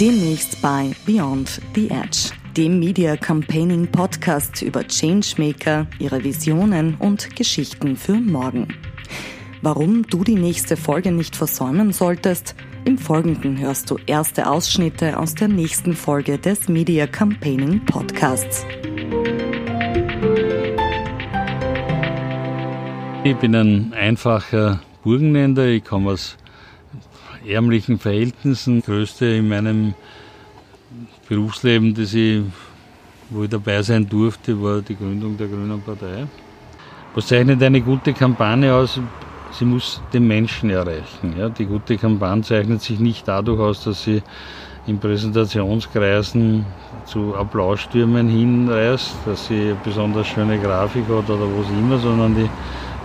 Demnächst bei Beyond the Edge, dem Media Campaigning Podcast über Changemaker, ihre Visionen und Geschichten für morgen. Warum du die nächste Folge nicht versäumen solltest, im Folgenden hörst du erste Ausschnitte aus der nächsten Folge des Media Campaigning Podcasts. Ich bin ein einfacher Burgenländer, ich komme aus ärmlichen Verhältnissen. Das Größte in meinem Berufsleben, das ich, wo ich dabei sein durfte, war die Gründung der Grünen Partei. Was zeichnet eine gute Kampagne aus? Sie muss den Menschen erreichen. Ja, die gute Kampagne zeichnet sich nicht dadurch aus, dass sie in Präsentationskreisen zu Applausstürmen hinreißt, dass sie eine besonders schöne Grafik hat oder was immer, sondern die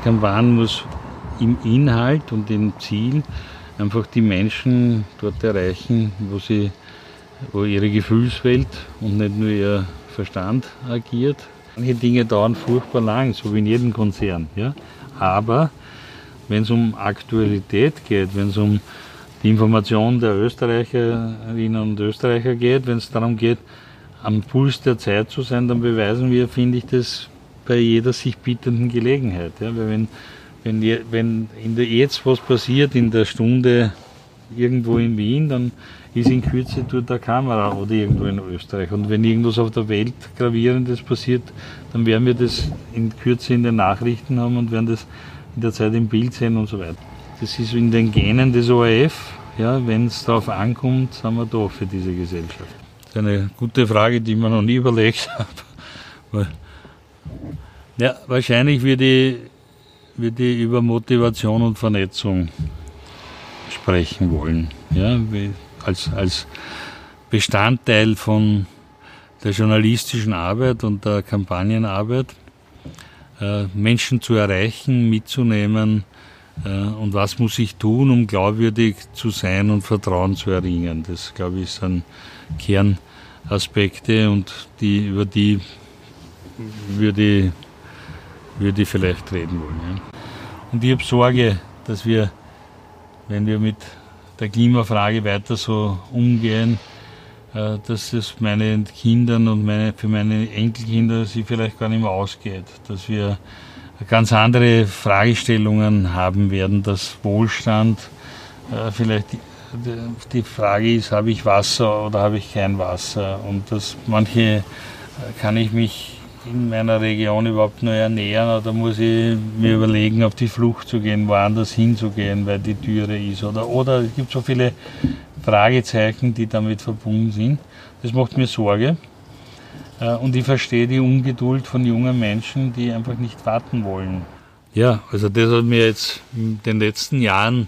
Kampagne muss im Inhalt und im Ziel einfach die Menschen dort erreichen, wo sie wo ihre Gefühlswelt und nicht nur ihr Verstand agiert. Manche Dinge dauern furchtbar lang, so wie in jedem Konzern. Ja? Aber wenn es um Aktualität geht, wenn es um die Information der Österreicherinnen und Österreicher geht, wenn es darum geht, am Puls der Zeit zu sein, dann beweisen wir, finde ich, das bei jeder sich bietenden Gelegenheit. Ja? Weil wenn wenn, wenn in der, jetzt was passiert in der Stunde irgendwo in Wien, dann ist in Kürze dort der Kamera oder irgendwo in Österreich. Und wenn irgendwas auf der Welt Gravierendes passiert, dann werden wir das in Kürze in den Nachrichten haben und werden das in der Zeit im Bild sehen und so weiter. Das ist in den Genen des ORF. Ja, wenn es darauf ankommt, sind wir da für diese Gesellschaft. Das ist eine gute Frage, die ich mir noch nie überlegt habe. Ja, wahrscheinlich würde ich würde ich über Motivation und Vernetzung sprechen wollen. Ja, als, als Bestandteil von der journalistischen Arbeit und der Kampagnenarbeit, äh, Menschen zu erreichen, mitzunehmen äh, und was muss ich tun, um glaubwürdig zu sein und Vertrauen zu erringen. Das, glaube ich, sind Kernaspekte und die, über die würde würde ich vielleicht reden wollen. Ja. Und ich habe Sorge, dass wir, wenn wir mit der Klimafrage weiter so umgehen, äh, dass es meinen Kindern und meine, für meine Enkelkinder sie vielleicht gar nicht mehr ausgeht. Dass wir ganz andere Fragestellungen haben werden, dass Wohlstand äh, vielleicht die Frage ist, habe ich Wasser oder habe ich kein Wasser? Und dass manche äh, kann ich mich in meiner Region überhaupt nur ernähren oder muss ich mir überlegen, auf die Flucht zu gehen, woanders hinzugehen, weil die Türe ist oder, oder es gibt so viele Fragezeichen, die damit verbunden sind. Das macht mir Sorge. Äh, und ich verstehe die Ungeduld von jungen Menschen, die einfach nicht warten wollen. Ja, also das hat mir jetzt in den letzten Jahren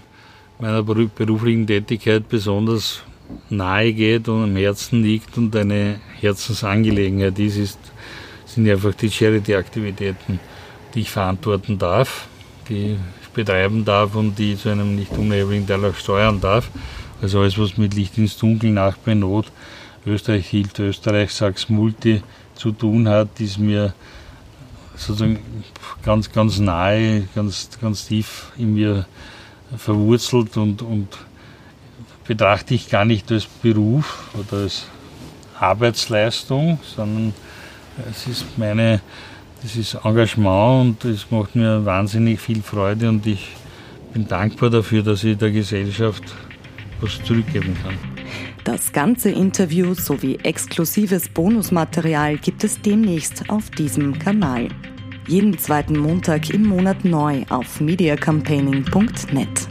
meiner beruflichen Tätigkeit besonders nahe geht und am Herzen liegt und eine Herzensangelegenheit ist, ist sind einfach die Charity-Aktivitäten, die ich verantworten darf, die ich betreiben darf und die zu einem nicht unerheblichen Teil auch steuern darf. Also alles, was mit Licht ins Dunkel, Nachbar Not, Österreich hilft, Österreich Sachs Multi zu tun hat, ist mir sozusagen ganz, ganz nahe, ganz, ganz tief in mir verwurzelt und, und betrachte ich gar nicht als Beruf oder als Arbeitsleistung, sondern es ist meine, das ist Engagement und es macht mir wahnsinnig viel Freude und ich bin dankbar dafür, dass ich der Gesellschaft was zurückgeben kann. Das ganze Interview sowie exklusives Bonusmaterial gibt es demnächst auf diesem Kanal. Jeden zweiten Montag im Monat neu auf mediacampaigning.net.